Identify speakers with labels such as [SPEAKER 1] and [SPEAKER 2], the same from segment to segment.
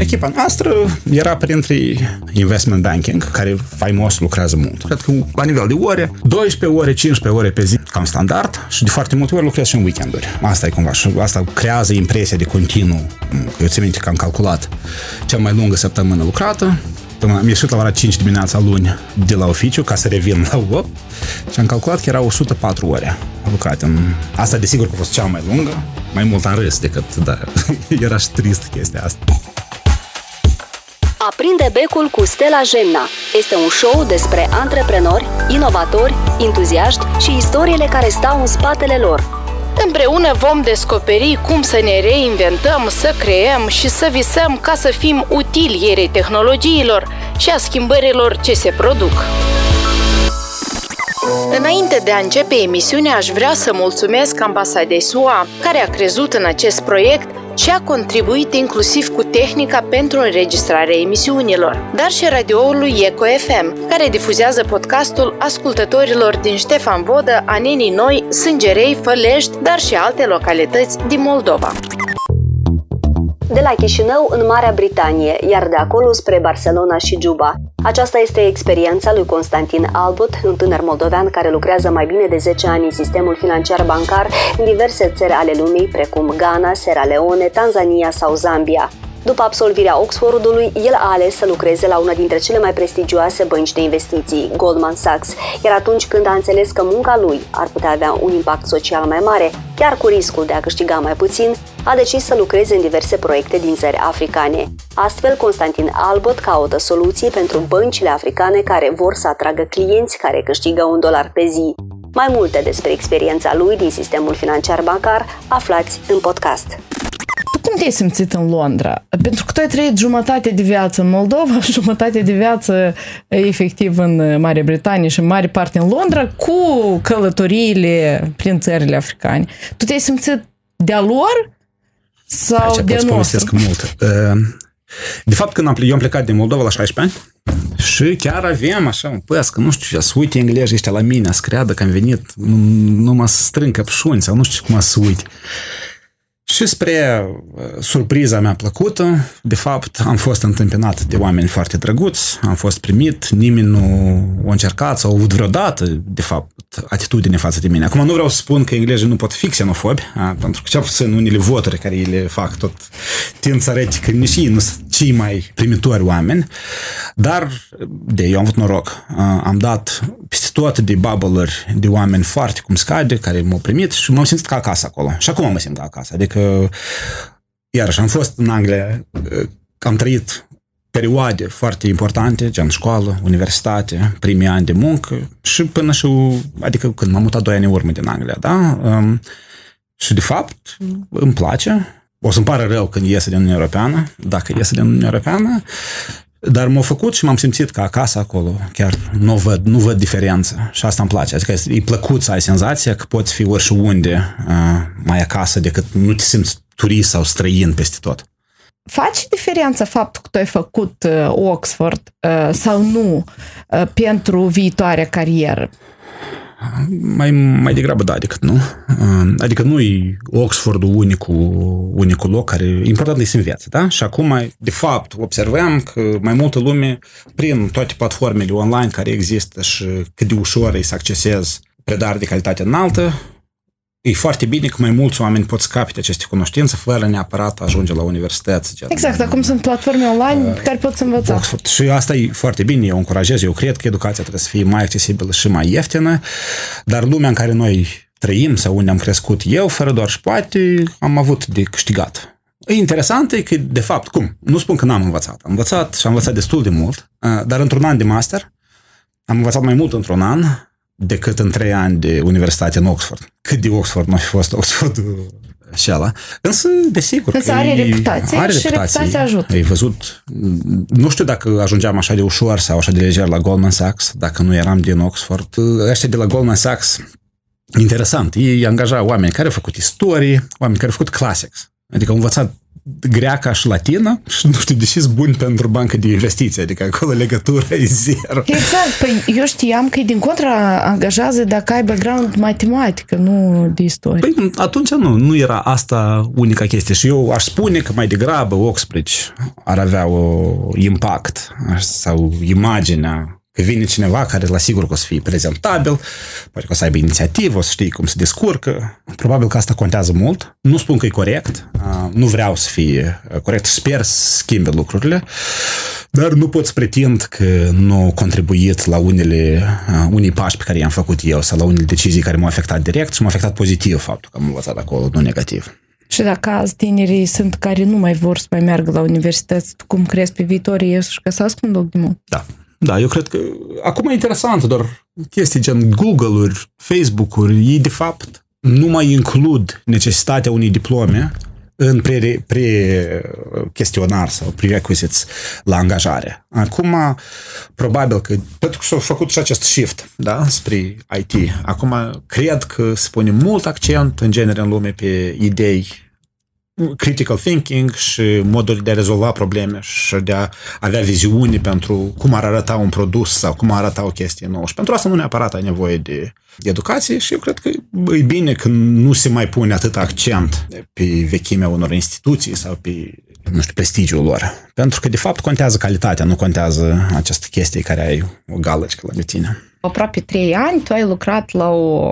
[SPEAKER 1] Echipa noastră era printre investment banking, care faimos lucrează mult. Cred că la nivel de ore, 12 ore, 15 ore pe zi, cam standard, și de foarte multe ori lucrez și în weekenduri. Asta e cumva, și asta creează impresia de continuu. Eu țin minte că am calculat cea mai lungă săptămână lucrată, am ieșit la ora 5 dimineața luni de la oficiu ca să revin la 8 și am calculat că era 104 ore lucrat în... Asta desigur că a fost cea mai lungă, mai mult am râs decât, da, era și trist chestia asta.
[SPEAKER 2] Aprinde becul cu Stella Gemna. Este un show despre antreprenori, inovatori, entuziaști și istoriile care stau în spatele lor.
[SPEAKER 3] Împreună vom descoperi cum să ne reinventăm, să creăm și să visăm ca să fim utili ierei tehnologiilor și a schimbărilor ce se produc. Înainte de a începe emisiunea, aș vrea să mulțumesc ambasadei SUA, care a crezut în acest proiect și a contribuit inclusiv cu tehnica pentru înregistrarea emisiunilor, dar și radioului Eco FM, care difuzează podcastul ascultătorilor din Ștefan Vodă, Anenii Noi, Sângerei, Fălești, dar și alte localități din Moldova
[SPEAKER 2] de la Chișinău în Marea Britanie, iar de acolo spre Barcelona și Juba. Aceasta este experiența lui Constantin Albot, un tânăr moldovean care lucrează mai bine de 10 ani în sistemul financiar bancar în diverse țări ale lumii, precum Ghana, Sierra Leone, Tanzania sau Zambia. După absolvirea Oxfordului, el a ales să lucreze la una dintre cele mai prestigioase bănci de investiții, Goldman Sachs, iar atunci când a înțeles că munca lui ar putea avea un impact social mai mare, chiar cu riscul de a câștiga mai puțin, a decis să lucreze în diverse proiecte din țări africane. Astfel, Constantin Albot caută soluții pentru băncile africane care vor să atragă clienți care câștigă un dolar pe zi. Mai multe despre experiența lui din sistemul financiar bancar aflați în podcast.
[SPEAKER 4] Cum te-ai simțit în Londra? Pentru că tu ai trăit jumătate de viață în Moldova, jumătate de viață efectiv în Marea Britanie și în mare parte în Londra cu călătoriile prin țările africane. Tu te-ai simțit de-a lor sau
[SPEAKER 1] Aici
[SPEAKER 4] de
[SPEAKER 1] nostru? mult. De fapt, când am, eu am plecat din Moldova la 16 ani, și chiar aveam așa un păs, că nu știu, să uite englezii ăștia la mine, să creadă că am venit, nu, nu mă strâng căpșuni sau nu știu cum să uite. Și spre uh, surpriza mea plăcută, de fapt, am fost întâmpinat de oameni foarte drăguți, am fost primit, nimeni nu a încercat sau a avut vreodată, de fapt, atitudine față de mine. Acum nu vreau să spun că englezii nu pot fi xenofobi, a, pentru că cel puțin unele voturi care îi le fac tot tind să arăte că nici ei nu sunt cei mai primitori oameni, dar de eu am avut noroc. Am dat peste tot de bubble de oameni foarte cum scade, care m-au primit și m-am simțit ca acasă acolo. Și acum mă simt ca acasă. Adică, iarăși, am fost în Anglia, am trăit perioade foarte importante, gen școală, universitate, primii ani de muncă și până și, adică când m-am mutat doi ani în urmă din Anglia, da? Um, și de fapt îmi place. O să-mi pară rău când iese din Uniunea Europeană, dacă iese din Uniunea Europeană, dar m-a făcut și m-am simțit ca acasă acolo. Chiar nu văd, nu văd diferență. Și asta îmi place. Adică e plăcut să ai senzația că poți fi oriunde uh, mai acasă decât nu te simți turist sau străin peste tot.
[SPEAKER 4] Face diferența faptul că tu ai făcut uh, Oxford uh, sau nu uh, pentru viitoarea carieră?
[SPEAKER 1] Mai, mai degrabă da decât nu. Adică nu e Oxfordul unicul, unicul loc care important este în viață, da? Și acum, de fapt, observăm că mai multă lume, prin toate platformele online care există și cât de ușor e să accesezi predare de calitate înaltă, e foarte bine că mai mulți oameni pot scape de aceste cunoștințe fără neapărat ajunge la universități.
[SPEAKER 4] Gen, exact, acum sunt platforme online uh, care pot să învăța.
[SPEAKER 1] Oxford. Și asta e foarte bine, eu încurajez, eu cred că educația trebuie să fie mai accesibilă și mai ieftină, dar lumea în care noi trăim sau unde am crescut eu, fără doar și poate, am avut de câștigat. E interesant e că, de fapt, cum? Nu spun că n-am învățat. Am învățat și am învățat destul de mult, uh, dar într-un an de master am învățat mai mult într-un an decât în trei ani de universitate în Oxford. Cât de Oxford nu a fi fost Oxford acela. Însă, desigur.
[SPEAKER 4] Însă are reputație are și reputația ajută.
[SPEAKER 1] Ai văzut, nu știu dacă ajungeam așa de ușor sau așa de lejer la Goldman Sachs, dacă nu eram din Oxford. Ăștia de la Goldman Sachs, interesant, ei angajau oameni care au făcut istorie, oameni care au făcut classics. Adică au învățat greaca și latină și nu știu de ce sunt buni pentru bancă de investiții, adică acolo legătura e zero.
[SPEAKER 4] Exact, păi eu știam că din contra angajează dacă ai background matematică, nu de istorie.
[SPEAKER 1] Păi atunci nu, nu era asta unica chestie și eu aș spune că mai degrabă Oxbridge ar avea o impact sau imaginea Că vine cineva care la sigur că o să fie prezentabil, poate că o să aibă inițiativă, o să știe cum se descurcă. Probabil că asta contează mult. Nu spun că e corect, nu vreau să fie corect, sper să schimbe lucrurile, dar nu pot să pretind că nu au contribuit la unele, unii pași pe care i-am făcut eu sau la unele decizii care m-au afectat direct și m-au afectat pozitiv faptul că am învățat acolo, nu negativ.
[SPEAKER 4] Și dacă azi tinerii sunt care nu mai vor să mai meargă la universități, cum crezi pe viitor ei să-și găsească un loc de muncă?
[SPEAKER 1] Da, da, eu cred că acum e interesant, doar chestii gen Google-uri, Facebook-uri, ei de fapt nu mai includ necesitatea unei diplome în pre, pre chestionar sau prerequisites la angajare. Acum, probabil că, pentru că s-a făcut și acest shift da, spre IT, acum cred că se pune mult accent în genere în lume pe idei critical thinking și modul de a rezolva probleme și de a avea viziuni pentru cum ar arăta un produs sau cum ar arăta o chestie nouă. Și pentru asta nu neapărat ai nevoie de educație și eu cred că e bine că nu se mai pune atât accent pe vechimea unor instituții sau pe nu știu, prestigiul lor. Pentru că, de fapt, contează calitatea, nu contează această chestie care ai o galăcică la tine.
[SPEAKER 4] Aproape trei ani tu ai lucrat la o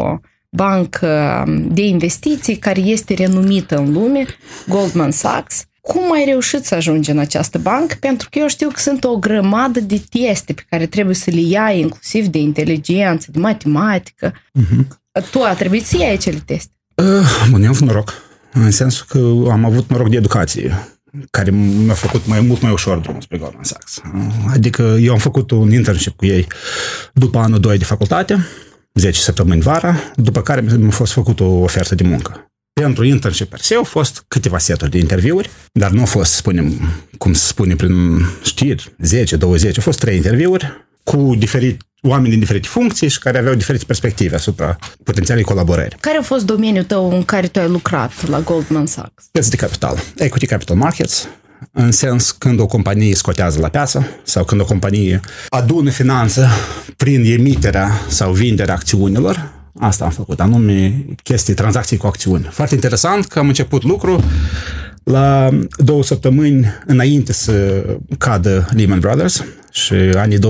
[SPEAKER 4] bancă de investiții care este renumită în lume, Goldman Sachs. Cum ai reușit să ajungi în această bancă? Pentru că eu știu că sunt o grămadă de teste pe care trebuie să le iai, inclusiv de inteligență, de matematică. Uh-huh. Tu a trebuit să iei acele teste?
[SPEAKER 1] Uh, bun, eu am avut noroc. În sensul că am avut noroc de educație care mi-a făcut mai mult mai ușor drumul spre Goldman Sachs. Adică eu am făcut un internship cu ei după anul 2 de facultate 10 săptămâni vara, după care mi-a fost făcut o ofertă de muncă. Pentru internship per se au fost câteva seturi de interviuri, dar nu au fost, spunem, cum se spune prin știri, 10, 20, au fost trei interviuri cu diferit, oameni din diferite funcții și care aveau diferite perspective asupra potențialei colaborări.
[SPEAKER 4] Care a fost domeniul tău în care tu ai lucrat la Goldman Sachs?
[SPEAKER 1] Piețe de capital, equity capital markets, în sens când o companie scotează la piață sau când o companie adună finanță prin emiterea sau vinderea acțiunilor, asta am făcut, anume chestii, tranzacții cu acțiuni. Foarte interesant că am început lucru la două săptămâni înainte să cadă Lehman Brothers și anii 2008-2011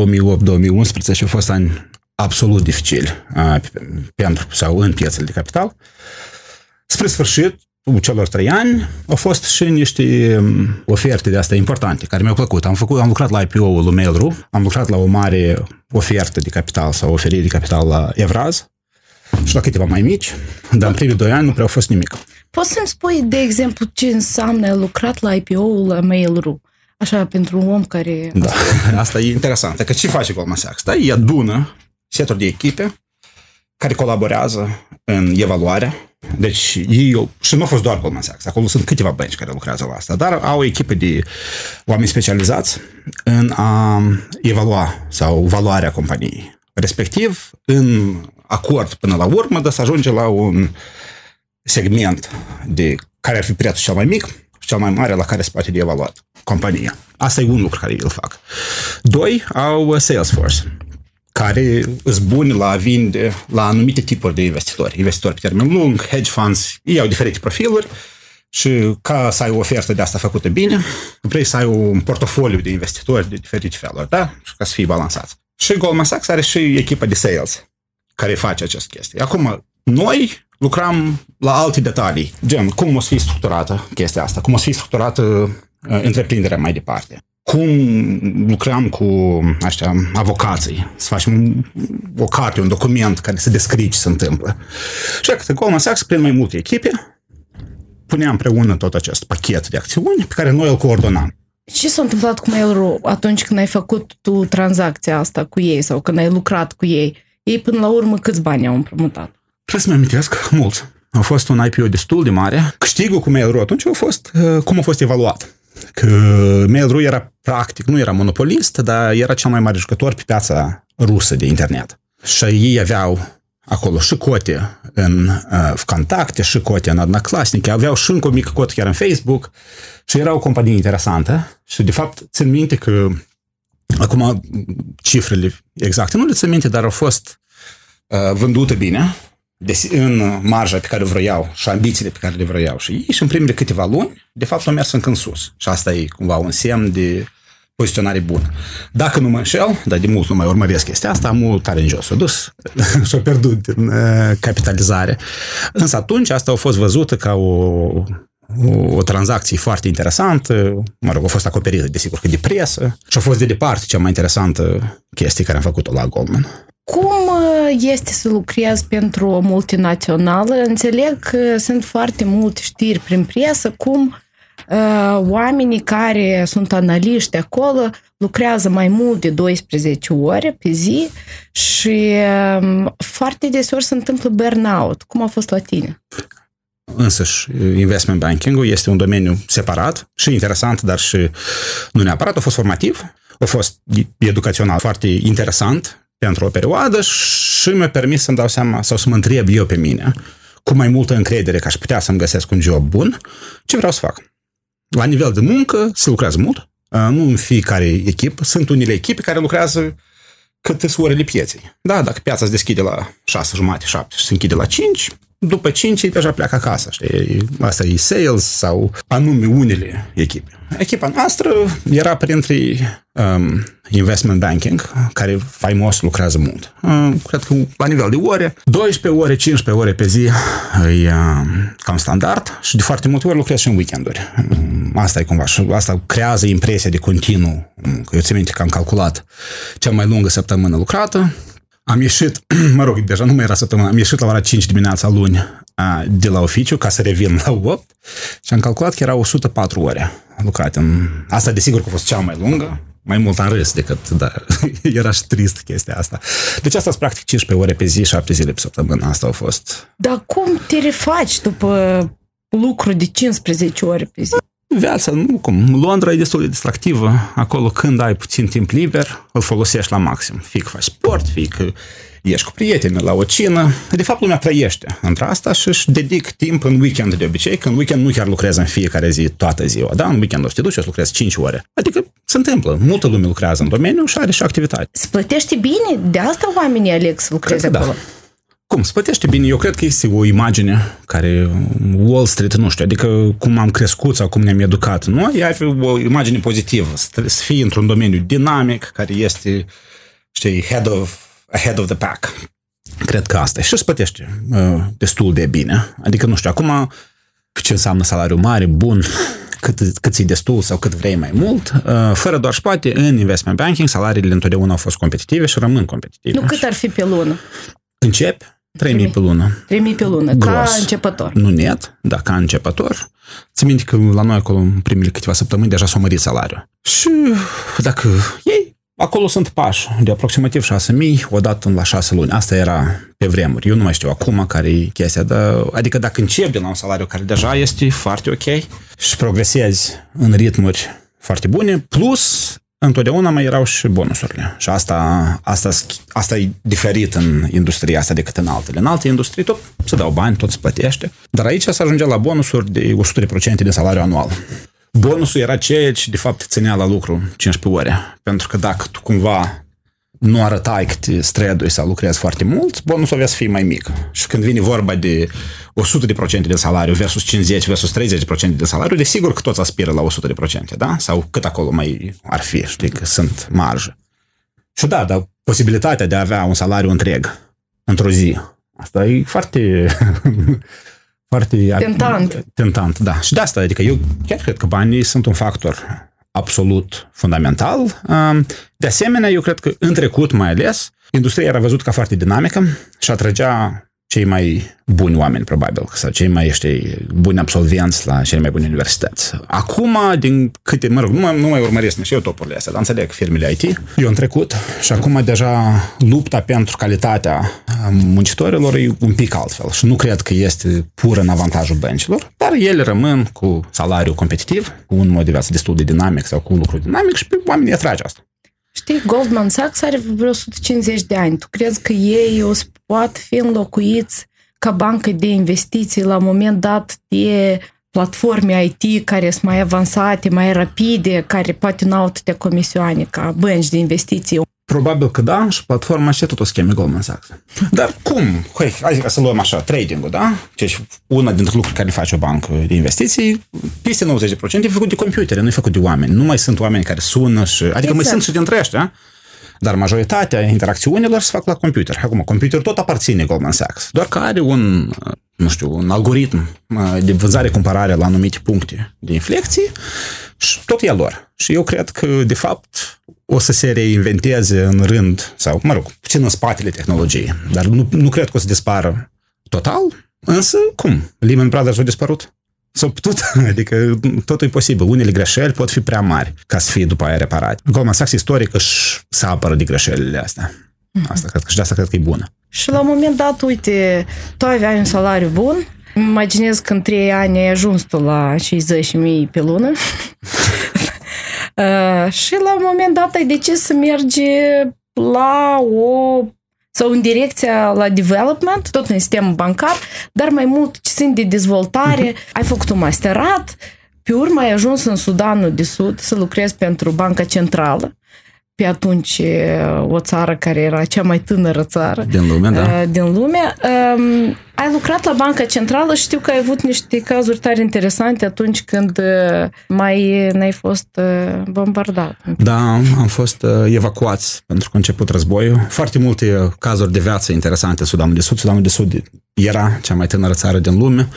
[SPEAKER 1] au fost ani absolut dificili pentru sau în piețele de capital. Spre sfârșit, celor trei ani au fost și niște um, oferte de astea importante, care mi-au plăcut. Am, făcut, am lucrat la IPO-ul lui Mail.ru, am lucrat la o mare ofertă de capital sau oferire de capital la Evraz și la câteva mai mici, dar în primii doi ani nu prea a fost nimic.
[SPEAKER 4] Poți să-mi spui, de exemplu, ce înseamnă lucrat la IPO-ul la Mail.ru? Așa, pentru un om care...
[SPEAKER 1] Da, asta e interesant. Că ce face Goldman Sachs? Da? E adună seturi de echipe care colaborează în evaluarea deci ei, și nu a fost doar Goldman Sachs, acolo sunt câteva bănci care lucrează la asta, dar au o echipă de oameni specializați în a evalua sau valoarea companiei. Respectiv, în acord până la urmă, de să ajunge la un segment de care ar fi prețul cel mai mic și cel mai mare la care se poate de evaluat compania. Asta e un lucru care îl fac. Doi, au Salesforce care îți buni la a vinde la anumite tipuri de investitori. Investitori pe termen lung, hedge funds, ei au diferite profiluri și ca să ai o ofertă de asta făcută bine, vrei să ai un portofoliu de investitori de diferite feluri, da? Și ca să fie balansat. Și Goldman Sachs are și echipa de sales care face această chestie. Acum, noi lucrăm la alte detalii, gen cum o să fie structurată chestia asta, cum o să fie structurată uh, întreprinderea mai departe cum lucrăm cu așa, avocații, să facem o carte, un document care să descrie ce se întâmplă. Și că Goldman Sachs, prin mai multe echipe, punea împreună tot acest pachet de acțiuni pe care noi îl coordonam.
[SPEAKER 4] Ce s-a întâmplat cu Mail.ru atunci când ai făcut tu tranzacția asta cu ei sau când ai lucrat cu ei? Ei până la urmă câți bani au împrumutat?
[SPEAKER 1] Trebuie să-mi amintesc, mulți. A fost un IPO destul de mare. Câștigul cu Mail.ru atunci a fost uh, cum a fost evaluat că Mail.ru era practic, nu era monopolist, dar era cel mai mare jucător pe piața rusă de internet. Și ei aveau acolo și cote în uh, Vcontacte, și cote în Adnaclasnice, aveau și încă o mică cotă chiar în Facebook. Și era o companie interesantă. Și de fapt țin minte că acum cifrele exacte nu le țin minte, dar au fost uh, vândute bine în marja pe care o vroiau și ambițiile pe care le vroiau și ei și în primele câteva luni, de fapt, au mers încă în sus. Și asta e cumva un semn de poziționare bună. Dacă nu mă înșel, dar de mult nu mai urmăresc chestia asta, mult tare în jos s-a dus și-a pierdut din uh, capitalizare. Însă atunci asta a fost văzută ca o, o, o tranzacție foarte interesantă, mă rog, a fost acoperită, desigur, că de presă și a fost de departe cea mai interesantă chestie care am făcut-o la Goldman.
[SPEAKER 4] Cum este să lucrezi pentru o multinațională? Înțeleg că sunt foarte multe știri prin presă cum uh, oamenii care sunt analiști acolo lucrează mai mult de 12 ore pe zi și uh, foarte deseori se întâmplă burnout. Cum a fost la tine?
[SPEAKER 1] Însăși, investment banking este un domeniu separat și interesant, dar și nu neapărat. A fost formativ, a fost educațional foarte interesant, pentru o perioadă și mi-a permis să-mi dau seama sau să mă întreb eu pe mine cu mai multă încredere că aș putea să-mi găsesc un job bun, ce vreau să fac. La nivel de muncă se lucrează mult, nu în fiecare echipă, sunt unele echipe care lucrează cât sunt orele pieței. Da, dacă piața se deschide la 6 jumate, 7 și se închide la 5, după 5 ei deja pleacă acasă. Știi? Asta e sales sau anume unele echipe. Echipa noastră era printre um, investment banking, care faimos lucrează mult. Um, cred că la nivel de ore, 12 ore, 15 ore pe zi e um, cam standard și de foarte multe ori lucrez și în weekenduri. Um, asta e cumva și asta creează impresia de continuu. Că eu țin minte că am calculat cea mai lungă săptămână lucrată, am ieșit, mă rog, deja nu mai era săptămână, am ieșit la ora 5 dimineața luni de la oficiu ca să revin la 8 și am calculat că era 104 ore lucrat în... Asta desigur că a fost cea mai lungă, mai mult am râs decât, da, era și trist chestia asta. Deci asta sunt practic 15 ore pe zi, 7 zile pe săptămână, asta a fost.
[SPEAKER 4] Dar cum te refaci după lucru de 15 ore pe zi?
[SPEAKER 1] Viața, nu cum, Londra e destul de distractivă, acolo când ai puțin timp liber, îl folosești la maxim. Fie că faci sport, fie că ieși cu prieteni la o cină. De fapt, lumea trăiește între asta și își dedic timp în weekend de obicei, când weekend nu chiar lucrează în fiecare zi, toată ziua, da? În weekend o să te duci și o să lucrezi 5 ore. Adică se întâmplă. Multă lume lucrează în domeniu și are și activitate.
[SPEAKER 4] Se plătește bine? De asta oamenii aleg să lucreze
[SPEAKER 1] da.
[SPEAKER 4] acolo. Da.
[SPEAKER 1] Cum? Spătește bine. Eu cred că este o imagine care Wall Street, nu știu, adică cum am crescut sau cum ne-am educat. Nu? E o imagine pozitivă. Să fii într-un domeniu dinamic, care este, știi, head of, ahead of the pack. Cred că asta e. Și spătește uh, destul de bine. Adică, nu știu, acum ce înseamnă salariu mare, bun, cât, cât ți destul sau cât vrei mai mult. Uh, fără doar și poate, în investment banking, salariile întotdeauna au fost competitive și rămân competitive.
[SPEAKER 4] Nu cât ar fi pe lună?
[SPEAKER 1] Începi 3.000 pe lună.
[SPEAKER 4] 3.000 pe lună, Gros. ca începător.
[SPEAKER 1] Nu net, dar ca începător. Ți minte că la noi acolo în primele câteva săptămâni deja s-a mărit salariul. Și dacă ei, acolo sunt pași de aproximativ 6.000 odată la 6 luni. Asta era pe vremuri. Eu nu mai știu acum care e chestia, dar, adică dacă începi de la un salariu care deja este foarte ok și progresezi în ritmuri foarte bune, plus întotdeauna mai erau și bonusurile. Și asta, asta, asta e diferit în industria asta decât în altele. În alte industrii tot se dau bani, tot se plătește. Dar aici se ajungea la bonusuri de 100% din salariu anual. Bonusul era ceea ce de fapt ținea la lucru 15 ore. Pentru că dacă tu cumva nu arătai că te strădui sau lucrezi foarte mult, bonusul avea să fie mai mic. Și când vine vorba de 100% din salariu versus 50 versus 30% din salariu, desigur că toți aspiră la 100%, da? Sau cât acolo mai ar fi, știi, că sunt marjă. Și da, dar posibilitatea de a avea un salariu întreg într-o zi, asta e foarte... foarte
[SPEAKER 4] tentant.
[SPEAKER 1] Tentant, da. Și de asta, adică eu chiar cred că banii sunt un factor absolut fundamental. De asemenea, eu cred că în trecut mai ales, industria era văzută ca foarte dinamică și atragea cei mai buni oameni, probabil, sau cei mai, știi, buni absolvenți la cele mai bune universități. Acum, din câte, mă rog, nu mai, nu mai urmăresc și eu topurile astea, dar înțeleg firmele IT. Eu în trecut și acum deja lupta pentru calitatea muncitorilor e un pic altfel și nu cred că este pur în avantajul băncilor, dar ele rămân cu salariu competitiv, cu un mod de viață destul de dinamic sau cu un lucru dinamic și pe oamenii atrage asta.
[SPEAKER 4] Știi, Goldman Sachs are vreo 150 de ani. Tu crezi că ei o pot fi înlocuiți ca bancă de investiții la un moment dat de platforme IT care sunt mai avansate, mai rapide, care poate nu au atâtea comisioane ca bănci de investiții.
[SPEAKER 1] Probabil că da, și platforma și tot o scheme Goldman Sachs. Dar cum? Hai, hai să luăm așa, trading-ul, da? Deci una dintre lucruri care face o bancă de investiții, peste 90% e făcut de computere, nu e făcut de oameni. Nu mai sunt oameni care sună și... Adică exact. mai sunt și dintre ăștia, dar majoritatea interacțiunilor se fac la computer. Acum, computerul tot aparține Goldman Sachs, doar că are un, nu știu, un algoritm de vânzare-cumpărare la anumite puncte de inflecție și tot e lor. Și eu cred că, de fapt, o să se reinventeze în rând, sau, mă rog, puțin în spatele tehnologiei, dar nu, nu cred că o să dispară total, însă, cum? Lehman Brothers au dispărut? S-au putut, adică totul e posibil. Unele greșeli pot fi prea mari ca să fie după aia reparate. Goldman Sachs istoric își se apără de greșelile astea. Asta cred că și de asta cred că e bună.
[SPEAKER 4] Și la un moment dat, uite, tu aveai un salariu bun, imaginez că în trei ani ai ajuns tu la 60.000 pe lună uh, și la un moment dat ai decis să mergi la o sau în direcția la development, tot în sistemul bancar, dar mai mult ce sunt de dezvoltare. Uh-huh. Ai făcut un masterat, pe urmă ai ajuns în Sudanul de Sud să lucrezi pentru Banca Centrală pe atunci o țară care era cea mai tânără țară
[SPEAKER 1] din lume, da.
[SPEAKER 4] din lume. Um, ai lucrat la Banca Centrală și știu că ai avut niște cazuri tare interesante atunci când mai n-ai fost bombardat.
[SPEAKER 1] Da, am fost evacuați pentru că a început războiul. Foarte multe cazuri de viață interesante în Sudanul de Sud. Sudanul de Sud era cea mai tânără țară din lume.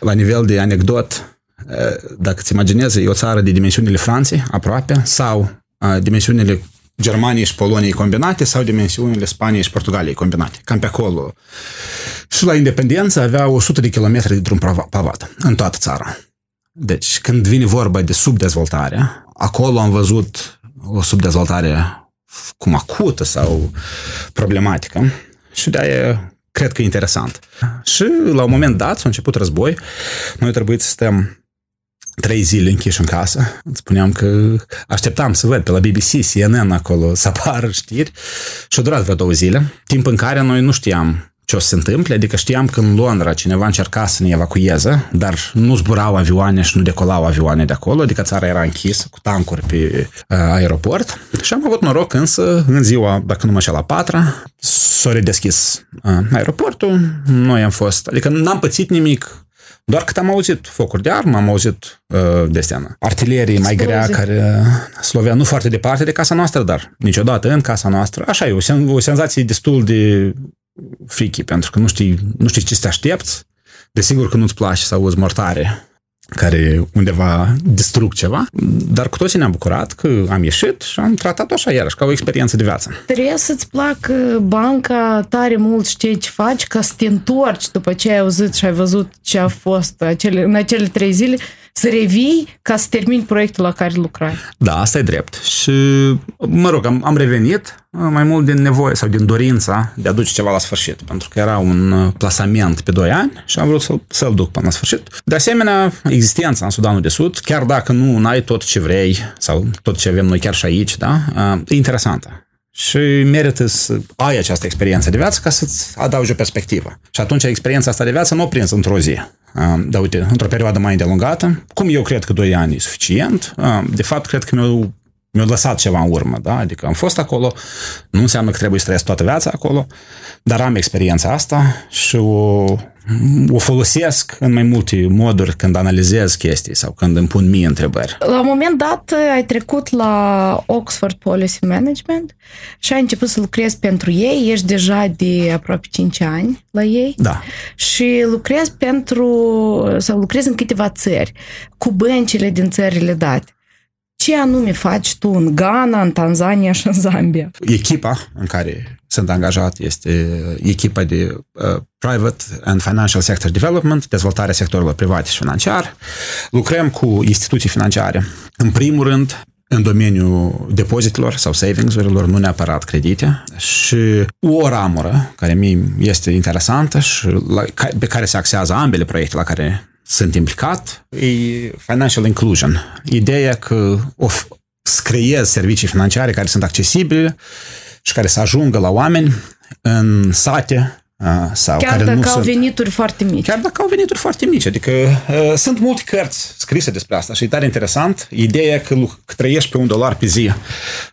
[SPEAKER 1] La nivel de anecdot, dacă ți imaginezi, e o țară de dimensiunile Franței, aproape, sau dimensiunile Germaniei și Poloniei combinate sau dimensiunile Spaniei și Portugaliei combinate, cam pe acolo. Și la independență avea 100 de kilometri de drum pavat în toată țara. Deci, când vine vorba de subdezvoltare, acolo am văzut o subdezvoltare cum acută sau problematică și de-aia cred că e interesant. Și la un moment dat s-a început război, noi trebuie să stăm trei zile închiși în casă. Spuneam că așteptam să văd pe la BBC, CNN acolo să apară știri și a durat vreo două zile, timp în care noi nu știam ce o să se întâmple, adică știam că în Londra cineva încerca să ne evacueze, dar nu zburau avioane și nu decolau avioane de acolo, adică țara era închisă cu tancuri pe uh, aeroport. Și am avut noroc însă în ziua, dacă nu mă știu, la patra, s-a redeschis uh, aeroportul, noi am fost, adică n-am pățit nimic, doar cât am auzit focuri de armă, am auzit uh, de astea, artilerie mai grea care slovea nu foarte departe de casa noastră, dar niciodată în casa noastră. Așa e, o, sen- o senzație destul de frică, pentru că nu știi, nu știi ce să te aștepți. Desigur că nu-ți place să auzi mortare care undeva distrug ceva, dar cu toții ne-am bucurat că am ieșit și am tratat-o așa iarăși, ca o experiență de viață.
[SPEAKER 4] Trebuie să-ți placă banca tare mult, știi ce faci, ca să te întorci după ce ai auzit și ai văzut ce a fost acele, în acele trei zile, să revii ca să termini proiectul la care lucrai.
[SPEAKER 1] Da, asta e drept. Și, mă rog, am, am revenit mai mult din nevoie sau din dorința de a duce ceva la sfârșit, pentru că era un plasament pe 2 ani și am vrut să, să-l duc până la sfârșit. De asemenea, existența în Sudanul de Sud, chiar dacă nu ai tot ce vrei sau tot ce avem noi chiar și aici, da, e interesantă și merită să ai această experiență de viață ca să-ți adaugi o perspectivă. Și atunci experiența asta de viață nu o prins într-o zi. Da, uite, într-o perioadă mai îndelungată, cum eu cred că 2 ani e suficient, de fapt, cred că mi-au mi-a lăsat ceva în urmă, da? Adică am fost acolo, nu înseamnă că trebuie să trăiesc toată viața acolo, dar am experiența asta și o, o folosesc în mai multe moduri când analizez chestii sau când îmi pun mie întrebări.
[SPEAKER 4] La un moment dat ai trecut la Oxford Policy Management și ai început să lucrezi pentru ei, ești deja de aproape 5 ani la ei
[SPEAKER 1] Da.
[SPEAKER 4] și lucrezi pentru, sau lucrezi în câteva țări, cu băncile din țările date. Ce anume faci tu în Ghana, în Tanzania și în Zambia?
[SPEAKER 1] Echipa în care sunt angajat este echipa de uh, Private and Financial Sector Development, dezvoltarea sectorului privat și financiar. Lucrăm cu instituții financiare. În primul rând, în domeniul depozitelor sau savings-urilor, nu neapărat credite. Și o ramură care mi este interesantă și la, pe care se axează ambele proiecte la care sunt implicat, e financial inclusion. Ideea că of, să creez servicii financiare care sunt accesibile și care să ajungă la oameni în sate, sau
[SPEAKER 4] Chiar
[SPEAKER 1] care
[SPEAKER 4] dacă
[SPEAKER 1] nu
[SPEAKER 4] au
[SPEAKER 1] sunt...
[SPEAKER 4] venituri foarte mici.
[SPEAKER 1] Chiar dacă au venituri foarte mici. Adică uh, sunt multe cărți scrise despre asta și e tare interesant. Ideea că, că trăiești pe un dolar pe zi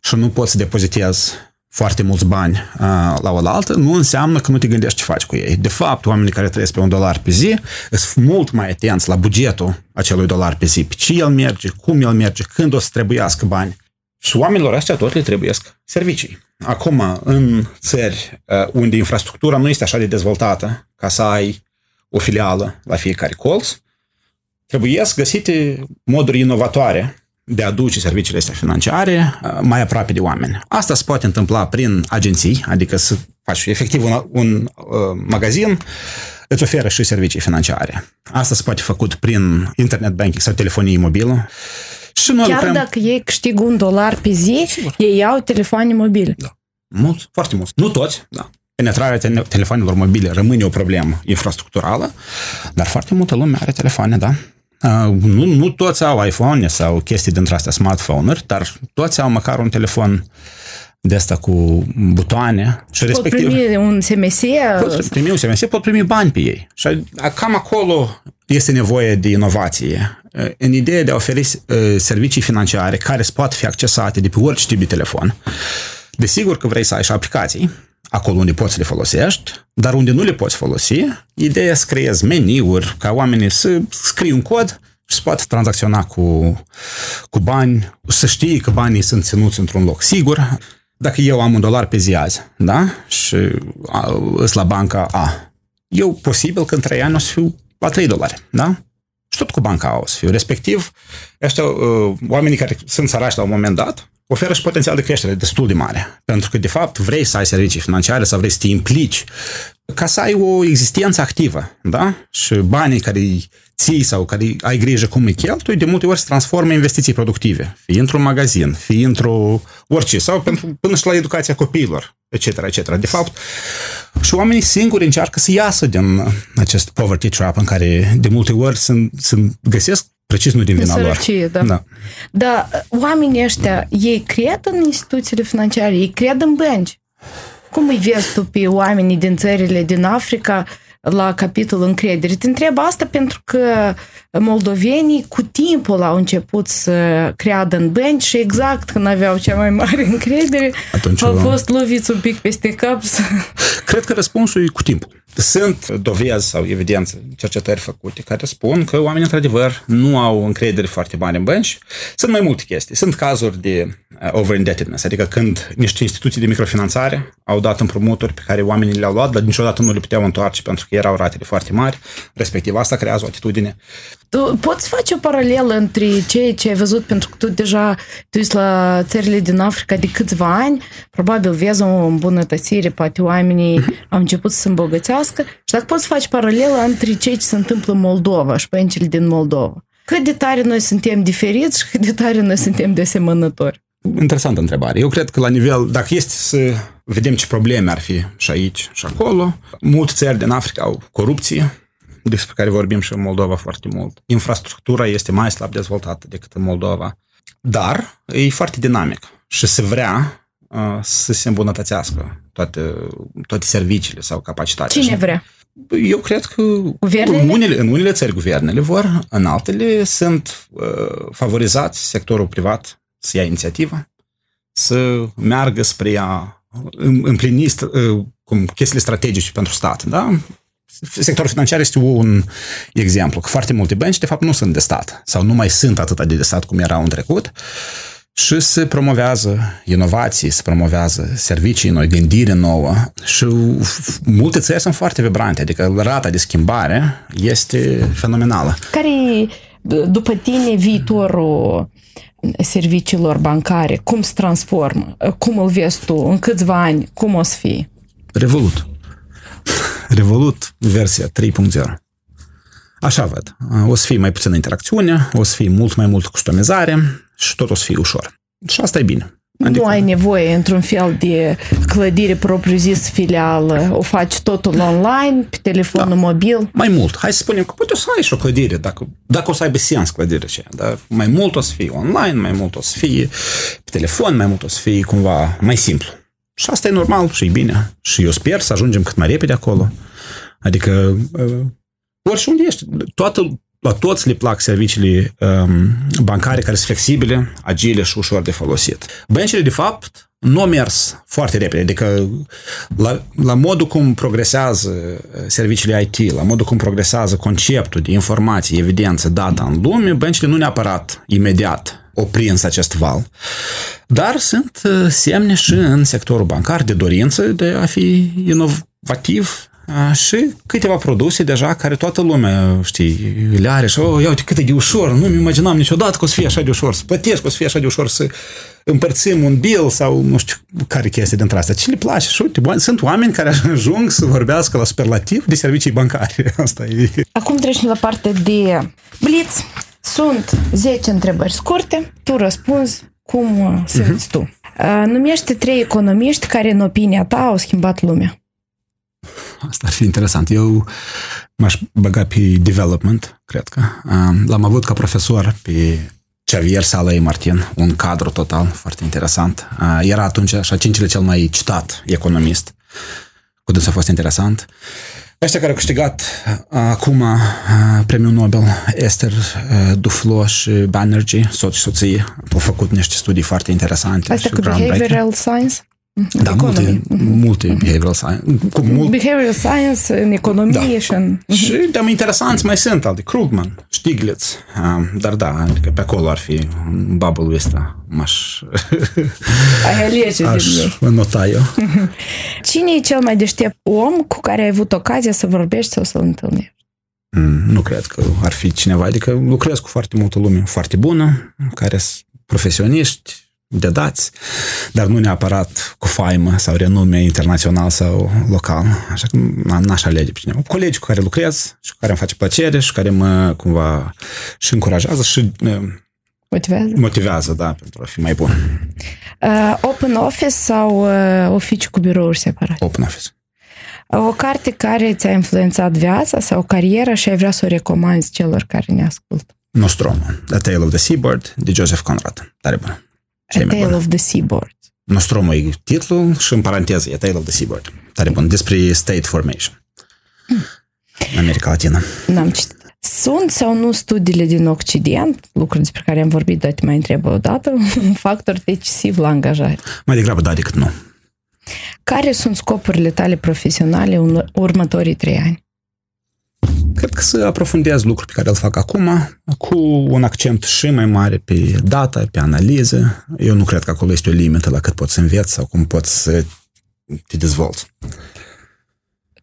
[SPEAKER 1] și nu poți să depozitezi foarte mulți bani uh, la o altă, nu înseamnă că nu te gândești ce faci cu ei. De fapt, oamenii care trăiesc pe un dolar pe zi sunt mult mai atenți la bugetul acelui dolar pe zi, pe ce el merge, cum el merge, când o să trebuiască bani. Și oamenilor ăștia tot le trebuiesc servicii. Acum, în țări uh, unde infrastructura nu este așa de dezvoltată ca să ai o filială la fiecare colț, trebuie găsite moduri inovatoare de a duce serviciile astea financiare uh, mai aproape de oameni. Asta se poate întâmpla prin agenții, adică să faci efectiv un, un uh, magazin îți oferă și servicii financiare. Asta se poate făcut prin internet banking sau telefonie mobilă.
[SPEAKER 4] Și noi Chiar lucrăm... dacă ei câștigă un dolar pe zi, Sigur. ei iau telefoane mobile.
[SPEAKER 1] Da. Mulți, foarte mulți. Nu toți, da. Penetrarea telefonelor mobile rămâne o problemă infrastructurală, dar foarte multă lume are telefoane, da. Uh, nu, nu toți au iPhone sau chestii dintre astea smartphone-uri, dar toți au măcar un telefon de asta cu butoane și
[SPEAKER 4] pot
[SPEAKER 1] respectiv...
[SPEAKER 4] primi un SMS?
[SPEAKER 1] Pot primi un SMS, pot primi bani pe ei. Și cam acolo este nevoie de inovație. În ideea de a oferi servicii financiare care pot fi accesate de pe orice tip de telefon. Desigur că vrei să ai și aplicații, acolo unde poți să le folosești, dar unde nu le poți folosi, ideea să creezi meniuri ca oamenii să scrie un cod și să poată tranzacționa cu, cu bani, să știi că banii sunt ținuți într-un loc sigur. Dacă eu am un dolar pe zi azi, da? Și îs la banca A, eu posibil că în trei ani o să fiu la 3 dolari, da? Și tot cu banca A o să fiu. Respectiv, ăștia, uh, oamenii care sunt săraci la un moment dat, oferă și potențial de creștere destul de mare. Pentru că, de fapt, vrei să ai servicii financiare sau vrei să te implici ca să ai o existență activă, da? Și banii care îi ții sau care ai grijă cum îi cheltui, de multe ori se transformă în investiții productive. Fie într-un magazin, fie într-o orice, sau pentru, până și la educația copiilor, etc., etc. De fapt, și oamenii singuri încearcă să iasă din acest poverty trap în care de multe ori sunt, sunt găsesc precis nu din vina
[SPEAKER 4] sărăcie, lor. Da. da. Dar oamenii ăștia, ei cred în instituțiile financiare, ei cred în bănci. Cum îi vezi tu pe oamenii din țările din Africa la capitolul încredere? Te întreb asta pentru că moldovenii cu timpul au început să creadă în bănci și exact când aveau cea mai mare încredere, Atunci au fost loviți un pic peste cap.
[SPEAKER 1] Cred că răspunsul e cu timpul. Sunt dovezi sau evidențe, cercetări făcute care spun că oamenii, într-adevăr, nu au încredere foarte mare în bănci. Sunt mai multe chestii. Sunt cazuri de uh, over-indebtedness, adică când niște instituții de microfinanțare au dat împrumuturi pe care oamenii le-au luat, dar niciodată nu le puteau întoarce pentru că erau ratele foarte mari. Respectiv, asta creează o atitudine
[SPEAKER 4] tu poți face o paralelă între ceea ce ai văzut, pentru că tu deja tu ești la țările din Africa de câțiva ani, probabil vezi o îmbunătățire, poate oamenii au început să se îmbogățească și dacă poți face paralelă între ceea ce se întâmplă în Moldova și părințile din Moldova. Cât de tare noi suntem diferiți și cât de tare noi suntem desemănători?
[SPEAKER 1] Interesantă întrebare. Eu cred că la nivel, dacă este să vedem ce probleme ar fi și aici și acolo, multe țări din Africa au corupție, despre care vorbim și în Moldova foarte mult. Infrastructura este mai slab dezvoltată decât în Moldova, dar e foarte dinamic și se vrea uh, să se îmbunătățească toate, toate serviciile sau capacitatea.
[SPEAKER 4] Cine vrea?
[SPEAKER 1] Eu cred că
[SPEAKER 4] Guvernele?
[SPEAKER 1] În, unele, în unele țări guvernele vor, în altele sunt uh, favorizați sectorul privat să ia inițiativă, să meargă spre a împlini uh, cum, chestiile strategice pentru stat. Da? sectorul financiar este un exemplu, că foarte multe bănci, de fapt, nu sunt de stat sau nu mai sunt atât de stat cum erau în trecut și se promovează inovații, se promovează servicii noi, gândire nouă și multe țări sunt foarte vibrante, adică rata de schimbare este fenomenală.
[SPEAKER 4] Care după tine, viitorul serviciilor bancare? Cum se transformă? Cum îl vezi tu? În câțiva ani? Cum o să fie?
[SPEAKER 1] Revolut. Revolut versia 3.0. Așa văd. O să fie mai puțină interacțiune, o să fie mult mai mult customizare și tot o să fie ușor. Și asta e bine.
[SPEAKER 4] Adică... Nu ai nevoie, într-un fel, de clădire propriu-zis filială. O faci totul online, pe telefonul da. mobil.
[SPEAKER 1] Mai mult. Hai să spunem că poate o să ai și o clădire, dacă, dacă o să aibă sens clădirea aceea. Dar mai mult o să fie online, mai mult o să fie pe telefon, mai mult o să fie cumva mai simplu. Și asta e normal și e bine. Și eu sper să ajungem cât mai repede acolo. Adică, uh, oriunde ești, toată, la toți le plac serviciile um, bancare care sunt flexibile, agile și ușor de folosit. Băncile, de fapt, nu au mers foarte repede. Adică la, la modul cum progresează serviciile IT, la modul cum progresează conceptul de informații, evidență, data în lume, băncile nu neapărat imediat oprins acest val. Dar sunt semne și în sectorul bancar de dorință de a fi inovativ și câteva produse deja care toată lumea, știi, le are și, oh, ia uite cât e de ușor, nu-mi imaginam niciodată că o să fie așa de ușor, să plătesc, că o să fie așa de ușor, să împărțim un bill sau nu știu care chestie dintre astea. Ce le place? Și uite, sunt oameni care ajung să vorbească la superlativ de servicii bancare. Asta e.
[SPEAKER 4] Acum trecem la partea de blitz. Sunt 10 întrebări scurte, tu răspunzi cum simți uh-huh. tu. Numește trei economiști care, în opinia ta, au schimbat lumea.
[SPEAKER 1] Asta ar fi interesant. Eu m-aș băga pe development, cred că. L-am avut ca profesor pe Xavier Salei Martin, un cadru total foarte interesant. Era atunci așa cincile cel mai citat economist. Cu dânsul a fost interesant. Ăștia care au câștigat acum premiul Nobel, Esther Duflo și Banerjee, soț și soție, au făcut niște studii foarte interesante.
[SPEAKER 4] Asta cu behavioral science?
[SPEAKER 1] Da, multe, multe behavioral science. Cu mult...
[SPEAKER 4] Behavioral science în economie
[SPEAKER 1] da.
[SPEAKER 4] și în...
[SPEAKER 1] Și de interesanți mai sunt, al de Krugman, Stiglitz, dar da, adică pe acolo ar fi bubble ăsta, m-aș...
[SPEAKER 4] Ai alege
[SPEAKER 1] aș nota eu.
[SPEAKER 4] Cine e cel mai deștept om cu care ai avut ocazia să vorbești sau să-l întâlnești?
[SPEAKER 1] Mm, nu cred că ar fi cineva, adică lucrez cu foarte multă lume foarte bună, care sunt profesioniști, de dați, dar nu neapărat cu faimă sau renume internațional sau local. Așa că n-aș alege pe cineva. Colegi cu care lucrez și cu care îmi face plăcere și care mă cumva și încurajează și
[SPEAKER 4] Motivează?
[SPEAKER 1] Motivează, da, pentru a fi mai bun.
[SPEAKER 4] Uh, open office sau uh, oficiu cu birouri separate?
[SPEAKER 1] Open office.
[SPEAKER 4] O carte care ți-a influențat viața sau cariera și ai vrea să o recomanzi celor care ne ascultă?
[SPEAKER 1] Nostromo, The Tale of the Seaboard, de Joseph Conrad. Tare bună.
[SPEAKER 4] A Tale of the Seaboard.
[SPEAKER 1] Nostromo e titlul și în paranteză e Tale of the Seaboard. Tare bun. Despre state formation. Hmm. În America Latină.
[SPEAKER 4] N-am citit. Sunt sau nu studiile din Occident, lucruri despre care am vorbit, dar te mai întreb o dată, un factor decisiv la angajare?
[SPEAKER 1] Mai degrabă da decât nu.
[SPEAKER 4] Care sunt scopurile tale profesionale în următorii trei ani?
[SPEAKER 1] Cred că să aprofundez lucruri pe care îl fac acum, cu un accent și mai mare pe data, pe analiză. Eu nu cred că acolo este o limită la cât poți să înveți sau cum poți să te dezvolți.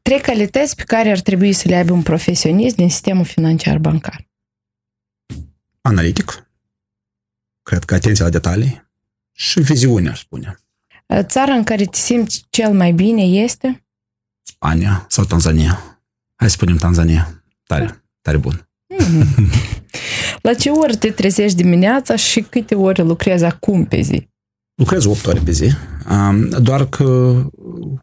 [SPEAKER 4] Trei calități pe care ar trebui să le aibă un profesionist din sistemul financiar bancar.
[SPEAKER 1] Analitic. Cred că atenția la detalii și viziune, aș spune.
[SPEAKER 4] Țara în care te simți cel mai bine este?
[SPEAKER 1] Spania sau Tanzania. Hai să spunem Tanzania. Tare, tare bun.
[SPEAKER 4] Mm-hmm. La ce ori te trezești dimineața și câte ore lucrezi acum pe zi?
[SPEAKER 1] Lucrez 8 ore pe zi, doar că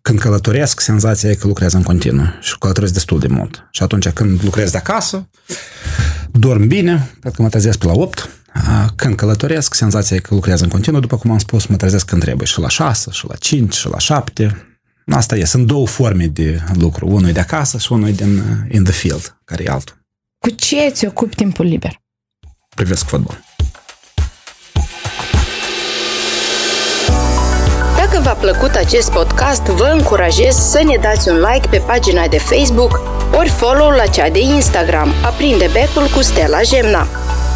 [SPEAKER 1] când călătoresc, senzația e că lucrez în continuu și călătoresc destul de mult. Și atunci când lucrez de acasă, dorm bine, cred că mă trezesc pe la 8. Când călătoresc, senzația e că lucrez în continuu, după cum am spus, mă trezesc când trebuie și la 6, și la 5, și la 7. Asta e, sunt două forme de lucru. Unul e de acasă și unul e din uh, in the field, care e altul.
[SPEAKER 4] Cu ce ți ocupi timpul liber?
[SPEAKER 1] Privesc fotbal.
[SPEAKER 3] Dacă v-a plăcut acest podcast, vă încurajez să ne dați un like pe pagina de Facebook ori follow la cea de Instagram, aprinde becul cu Stella Gemna.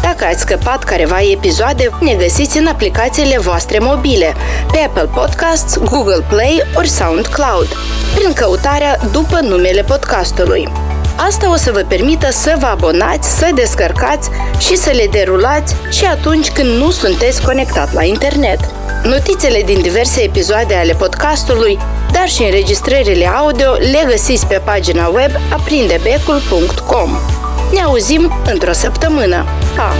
[SPEAKER 3] Dacă ați scăpat careva episoade, ne găsiți în aplicațiile voastre mobile, pe Apple Podcasts, Google Play ori SoundCloud, prin căutarea după numele podcastului. Asta o să vă permită să vă abonați, să descărcați și să le derulați și atunci când nu sunteți conectat la internet. Notițele din diverse episoade ale podcastului, dar și înregistrările audio le găsiți pe pagina web aprindebecul.com. Ne auzim într-o săptămână. Pa!